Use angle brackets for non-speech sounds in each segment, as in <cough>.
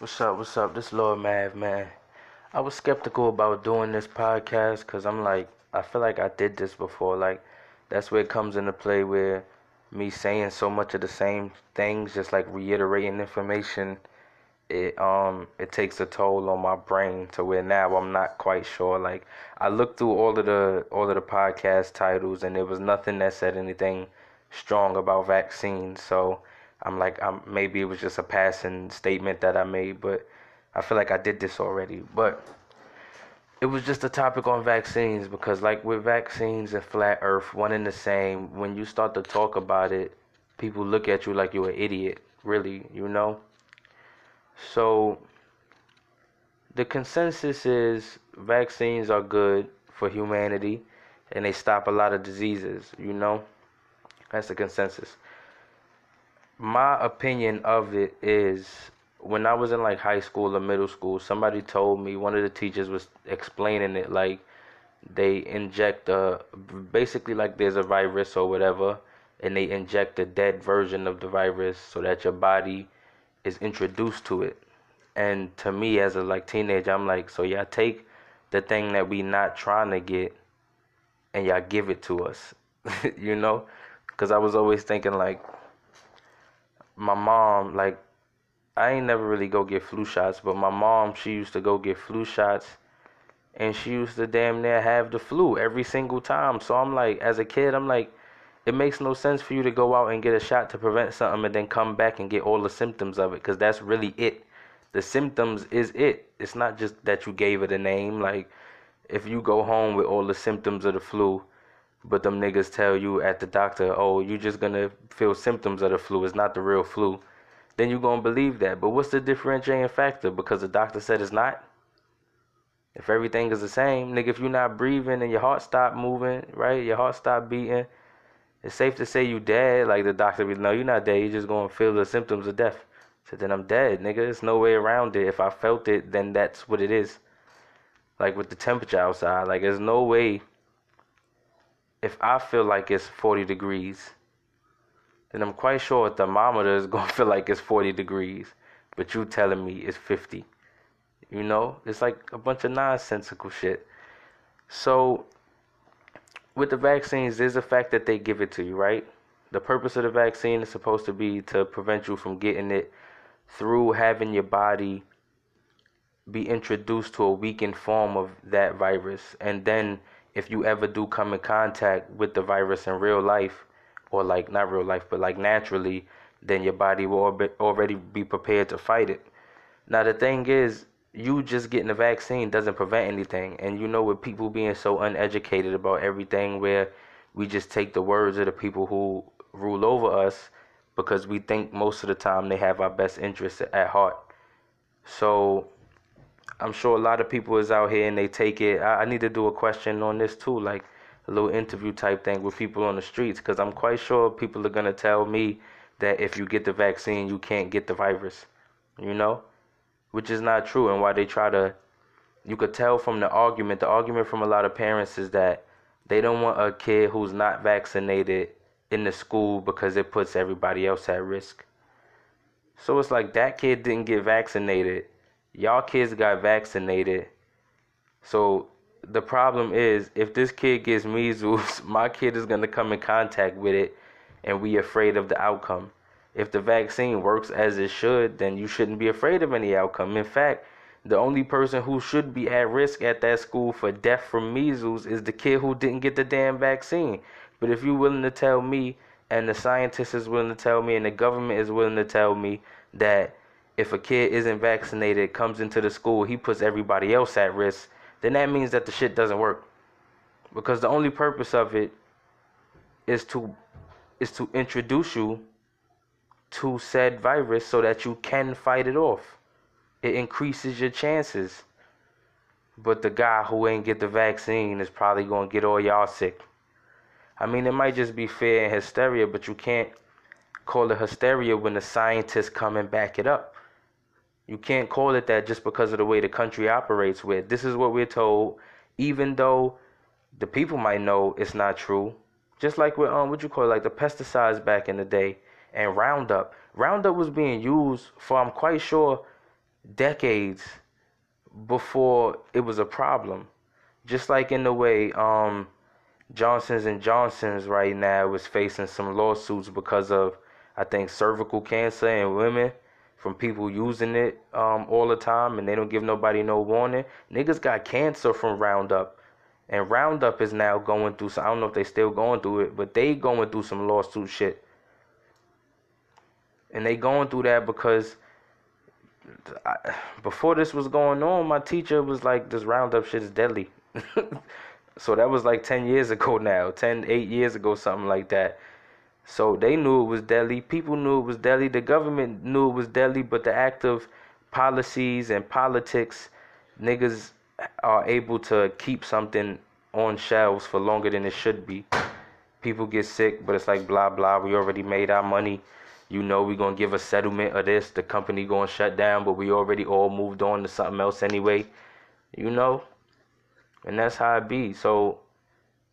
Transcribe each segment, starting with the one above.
What's up? What's up? This Lord Mav, man. I was skeptical about doing this podcast because I'm like, I feel like I did this before. Like, that's where it comes into play where me saying so much of the same things, just like reiterating information, it um it takes a toll on my brain to where now I'm not quite sure. Like, I looked through all of the all of the podcast titles and there was nothing that said anything strong about vaccines. So I'm like, I'm maybe it was just a passing statement that I made, but I feel like I did this already. But it was just a topic on vaccines because, like with vaccines and flat Earth, one and the same. When you start to talk about it, people look at you like you're an idiot. Really, you know. So the consensus is vaccines are good for humanity and they stop a lot of diseases, you know? That's the consensus my opinion of it is when I was in like high school or middle school, somebody told me one of the teachers was explaining it like they inject a basically like there's a virus or whatever and they inject a dead version of the virus so that your body is introduced to it. And to me as a like teenager, I'm like, so y'all take the thing that we not trying to get and y'all give it to us. <laughs> you know? Cuz I was always thinking like my mom, like, I ain't never really go get flu shots, but my mom, she used to go get flu shots, and she used to damn near have the flu every single time. So I'm like, as a kid, I'm like, it makes no sense for you to go out and get a shot to prevent something and then come back and get all the symptoms of it, because that's really it. The symptoms is it. It's not just that you gave it a name. Like, if you go home with all the symptoms of the flu, but them niggas tell you at the doctor, oh, you're just gonna feel symptoms of the flu. It's not the real flu. Then you gonna believe that. But what's the differentiating factor? Because the doctor said it's not. If everything is the same, nigga, if you're not breathing and your heart stop moving, right? Your heart stop beating. It's safe to say you dead. Like the doctor be, no, you're not dead. You're just gonna feel the symptoms of death. So then I'm dead, nigga. There's no way around it. If I felt it, then that's what it is. Like with the temperature outside, like there's no way if I feel like it's 40 degrees, then I'm quite sure a thermometer is <laughs> going to feel like it's 40 degrees, but you telling me it's 50. You know, it's like a bunch of nonsensical shit. So, with the vaccines, there's the fact that they give it to you, right? The purpose of the vaccine is supposed to be to prevent you from getting it through having your body be introduced to a weakened form of that virus and then if you ever do come in contact with the virus in real life, or like not real life, but like naturally, then your body will already be prepared to fight it. Now, the thing is, you just getting the vaccine doesn't prevent anything. And you know, with people being so uneducated about everything, where we just take the words of the people who rule over us because we think most of the time they have our best interests at heart. So I'm sure a lot of people is out here and they take it. I, I need to do a question on this too, like a little interview type thing with people on the streets, because I'm quite sure people are gonna tell me that if you get the vaccine, you can't get the virus. You know, which is not true, and why they try to. You could tell from the argument. The argument from a lot of parents is that they don't want a kid who's not vaccinated in the school because it puts everybody else at risk. So it's like that kid didn't get vaccinated y'all kids got vaccinated. So the problem is if this kid gets measles, <laughs> my kid is gonna come in contact with it and we afraid of the outcome. If the vaccine works as it should, then you shouldn't be afraid of any outcome. In fact, the only person who should be at risk at that school for death from measles is the kid who didn't get the damn vaccine. But if you're willing to tell me, and the scientist is willing to tell me, and the government is willing to tell me that if a kid isn't vaccinated, comes into the school, he puts everybody else at risk, then that means that the shit doesn't work. Because the only purpose of it is to is to introduce you to said virus so that you can fight it off. It increases your chances. But the guy who ain't get the vaccine is probably gonna get all y'all sick. I mean, it might just be fear and hysteria, but you can't call it hysteria when the scientists come and back it up. You can't call it that just because of the way the country operates with. This is what we're told, even though the people might know it's not true. Just like with um what you call it, like the pesticides back in the day and Roundup. Roundup was being used for I'm quite sure decades before it was a problem. Just like in the way um, Johnson's and Johnson's right now is facing some lawsuits because of I think cervical cancer in women from people using it um, all the time and they don't give nobody no warning. Niggas got cancer from Roundup. And Roundup is now going through so I don't know if they still going through it, but they going through some lawsuit shit. And they going through that because I, before this was going on, my teacher was like, "This Roundup shit is deadly." <laughs> so that was like ten years ago now, 10, 8 years ago, something like that. So they knew it was deadly. People knew it was deadly. The government knew it was deadly, but the active policies and politics, niggas are able to keep something on shelves for longer than it should be. People get sick, but it's like blah blah. We already made our money. You know we're gonna give a settlement of this. The company gonna shut down, but we already all moved on to something else anyway. You know, and that's how it be. So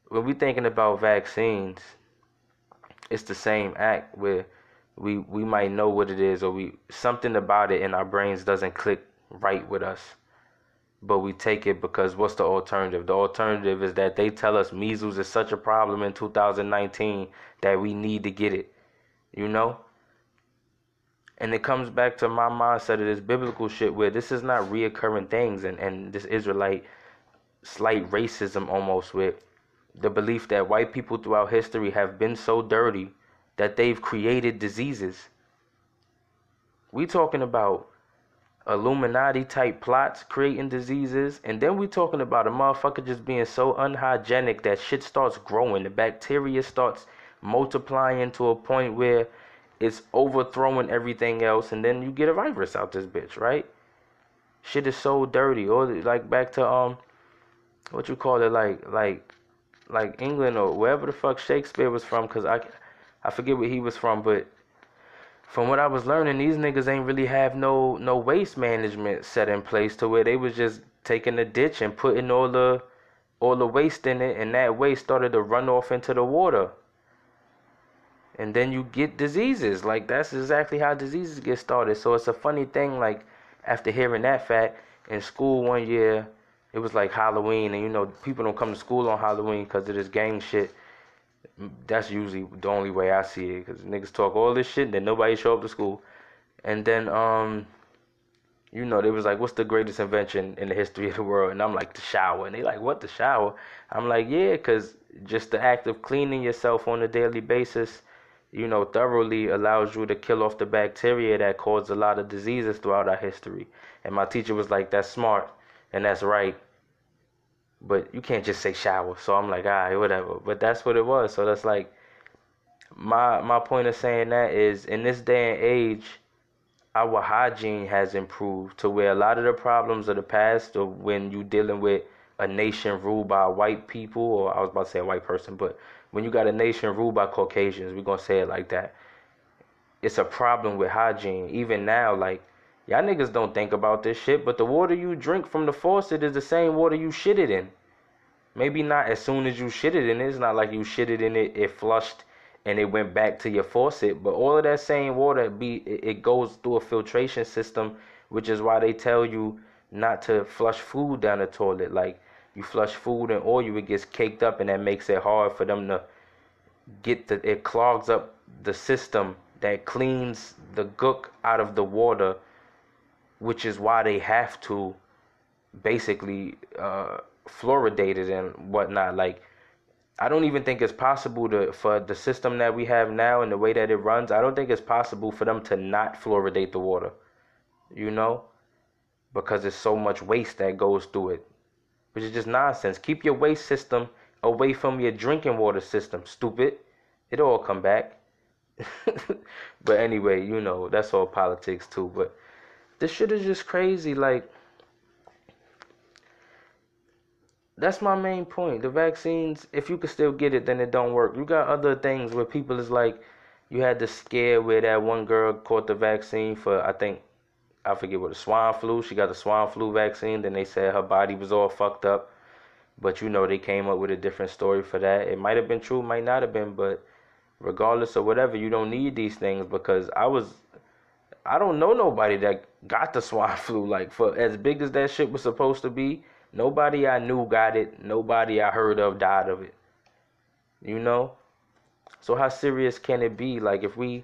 when we thinking about vaccines, it's the same act where we we might know what it is or we something about it in our brains doesn't click right with us. But we take it because what's the alternative? The alternative is that they tell us measles is such a problem in 2019 that we need to get it you know? And it comes back to my mindset of this biblical shit where this is not reoccurring things and, and this Israelite slight racism almost with the belief that white people throughout history have been so dirty that they've created diseases. We talking about Illuminati type plots creating diseases, and then we talking about a motherfucker just being so unhygienic that shit starts growing, the bacteria starts multiplying to a point where it's overthrowing everything else, and then you get a virus out this bitch, right? Shit is so dirty. Or like back to um, what you call it, like like like England or wherever the fuck Shakespeare was from, cause I I forget where he was from, but from what I was learning, these niggas ain't really have no no waste management set in place to where they was just taking the ditch and putting all the all the waste in it, and that waste started to run off into the water and then you get diseases. Like that's exactly how diseases get started. So it's a funny thing. Like after hearing that fact in school one year, it was like Halloween, and you know people don't come to school on Halloween because of this gang shit. That's usually the only way I see it, because niggas talk all this shit, and then nobody show up to school, and then um, you know they was like, "What's the greatest invention in the history of the world?" And I'm like, "The shower," and they like, "What the shower?" I'm like, "Yeah, because just the act of cleaning yourself on a daily basis." you know, thoroughly allows you to kill off the bacteria that cause a lot of diseases throughout our history. And my teacher was like, that's smart and that's right. But you can't just say shower. So I'm like, all right, whatever. But that's what it was. So that's like, my my point of saying that is in this day and age, our hygiene has improved to where a lot of the problems of the past or when you dealing with a nation ruled by white people or I was about to say a white person, but when you got a nation ruled by Caucasians, we're gonna say it like that. It's a problem with hygiene. Even now, like y'all niggas don't think about this shit, but the water you drink from the faucet is the same water you shit it in. Maybe not as soon as you shit it in it. It's not like you shit it in it, it flushed and it went back to your faucet. But all of that same water be it goes through a filtration system, which is why they tell you not to flush food down the toilet. Like you flush food and oil, it gets caked up, and that makes it hard for them to get the. It clogs up the system that cleans the gook out of the water, which is why they have to basically uh, fluoridate it and whatnot. Like, I don't even think it's possible to for the system that we have now and the way that it runs. I don't think it's possible for them to not fluoridate the water. You know, because there's so much waste that goes through it which is just nonsense. Keep your waste system away from your drinking water system, stupid. It'll all come back. <laughs> but anyway, you know, that's all politics too. But this shit is just crazy. Like, that's my main point. The vaccines, if you can still get it, then it don't work. You got other things where people is like, you had the scare where that one girl caught the vaccine for, I think, I forget what the swine flu. She got the swine flu vaccine. Then they said her body was all fucked up. But you know they came up with a different story for that. It might have been true, might not have been, but regardless of whatever, you don't need these things because I was I don't know nobody that got the swine <laughs> flu. Like for as big as that shit was supposed to be, nobody I knew got it. Nobody I heard of died of it. You know? So how serious can it be? Like if we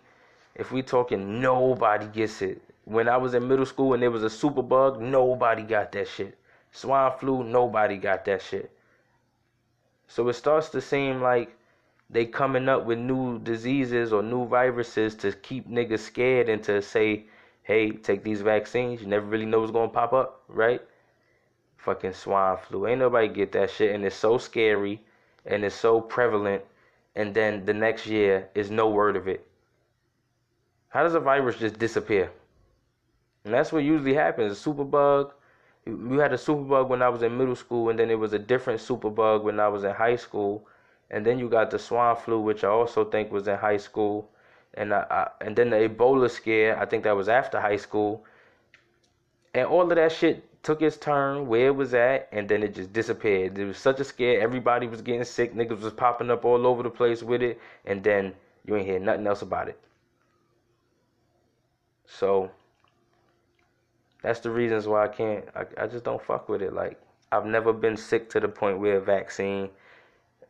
if we talking nobody gets it. When I was in middle school and there was a super bug, nobody got that shit. Swine flu, nobody got that shit. So it starts to seem like they coming up with new diseases or new viruses to keep niggas scared and to say, hey, take these vaccines. You never really know what's gonna pop up, right? Fucking swine flu. Ain't nobody get that shit, and it's so scary and it's so prevalent. And then the next year is no word of it. How does a virus just disappear? And that's what usually happens. A superbug. We had a superbug when I was in middle school, and then it was a different superbug when I was in high school and then you got the swine flu, which I also think was in high school, and I, I, and then the Ebola scare. I think that was after high school, and all of that shit took its turn where it was at, and then it just disappeared. It was such a scare. Everybody was getting sick. Niggas was popping up all over the place with it, and then you ain't hear nothing else about it. So that's the reasons why I can't. I, I just don't fuck with it. Like I've never been sick to the point where a vaccine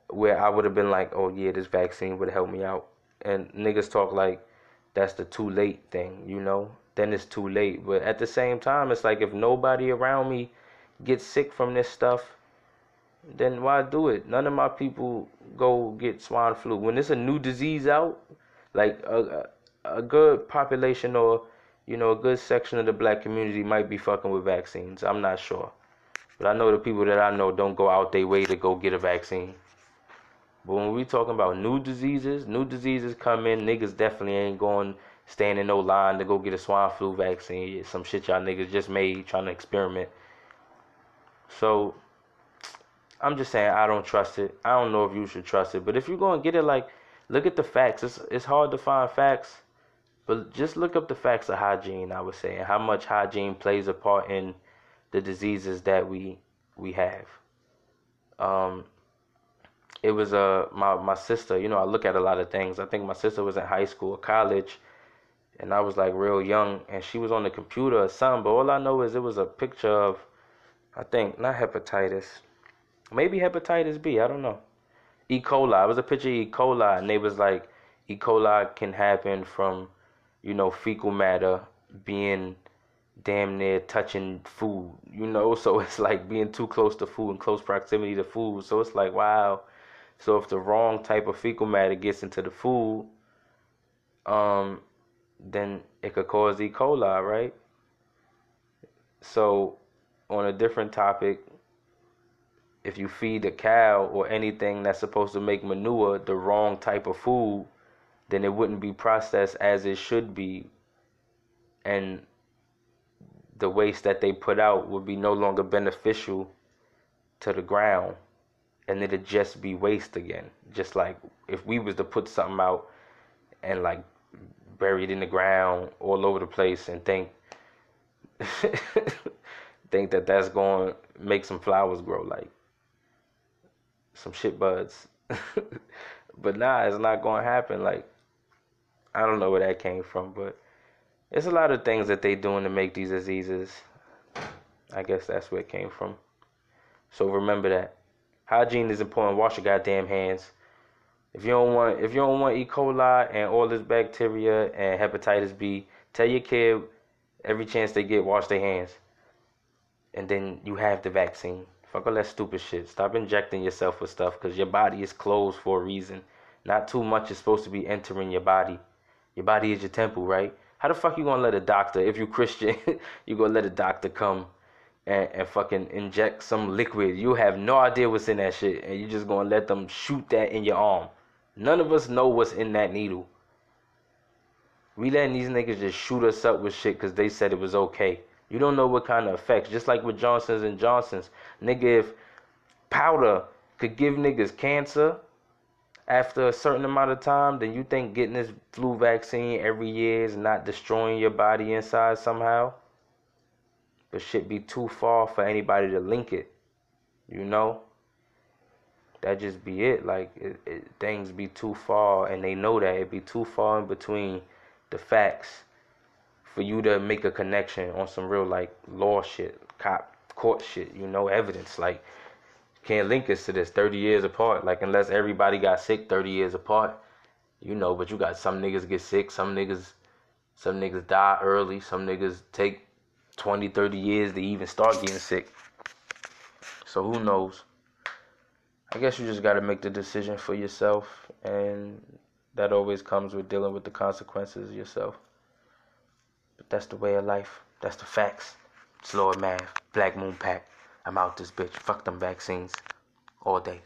where I would have been like, oh yeah, this vaccine would help me out. And niggas talk like that's the too late thing, you know? Then it's too late. But at the same time, it's like if nobody around me gets sick from this stuff, then why do it? None of my people go get swine flu. When it's a new disease out, like a, a good population or you know a good section of the black community might be fucking with vaccines. I'm not sure, but I know the people that I know don't go out their way to go get a vaccine. But when we talking about new diseases, new diseases come in, niggas definitely ain't going stand in no line to go get a swine flu vaccine. Some shit y'all niggas just made trying to experiment. So I'm just saying I don't trust it. I don't know if you should trust it. But if you're gonna get it like look at the facts. It's it's hard to find facts. But just look up the facts of hygiene, I would say, and how much hygiene plays a part in the diseases that we we have. Um, it was uh my my sister. You know, I look at a lot of things. I think my sister was in high school, or college, and I was like real young, and she was on the computer or something. But all I know is it was a picture of, I think not hepatitis, maybe hepatitis B. I don't know. E. coli. It was a picture of E. coli, and they was like, E. coli can happen from, you know, fecal matter being damn near touching food, you know. <laughs> So it's like being too close to food and close proximity to food. So it's like, wow, so if the wrong type of fecal matter gets into the food, um, then it could cause E. coli, right? So on a different topic, if you feed a cow or anything that's supposed to make manure the wrong type of food, then it wouldn't be processed as it should be. And the waste that they put out would be no longer beneficial to the ground and it'd just be waste again. Just like if we was to put something out and like bury it in the ground all over the place and think <laughs> think that that's going to make some flowers grow like some shit buds. <laughs> but nah, it's not going to happen like I don't know where that came from, but it's a lot of things that they doing to make these diseases. I guess that's where it came from. So remember that. Hygiene is important. Wash your goddamn hands. If you don't want if you don't want E. coli and all this bacteria and hepatitis B, tell your kid every chance they get wash their hands. And then you have the vaccine. Fuck all that stupid shit. Stop injecting yourself with stuff because your body is closed for a reason. Not too much is supposed to be entering your body. Your body is your temple, right? How the fuck you gonna let a doctor, if you're Christian, <laughs> you gonna let a doctor come and, and fucking inject some liquid. You have no idea what's in that shit, and you're just gonna let them shoot that in your arm. None of us know what's in that needle. We letting these niggas just shoot us up with shit because they said it was okay. You don't know what kind of effects. Just like with Johnson's and Johnson's, nigga, if powder could give niggas cancer after a certain amount of time, then you think getting this flu vaccine every year is not destroying your body inside somehow? But shit be too far for anybody to link it. You know? That just be it. Like it, it, things be too far, and they know that it be too far in between the facts for you to make a connection on some real like law shit, cop court shit, you know, evidence. Like can't link us to this 30 years apart. Like unless everybody got sick 30 years apart, you know, but you got some niggas get sick, some niggas some niggas die early, some niggas take 20, 30 years to even start getting sick. So who knows? I guess you just got to make the decision for yourself and that always comes with dealing with the consequences yourself. But that's the way of life. That's the facts. Lord Mav, Black Moon Pack. I'm out this bitch. Fuck them vaccines all day.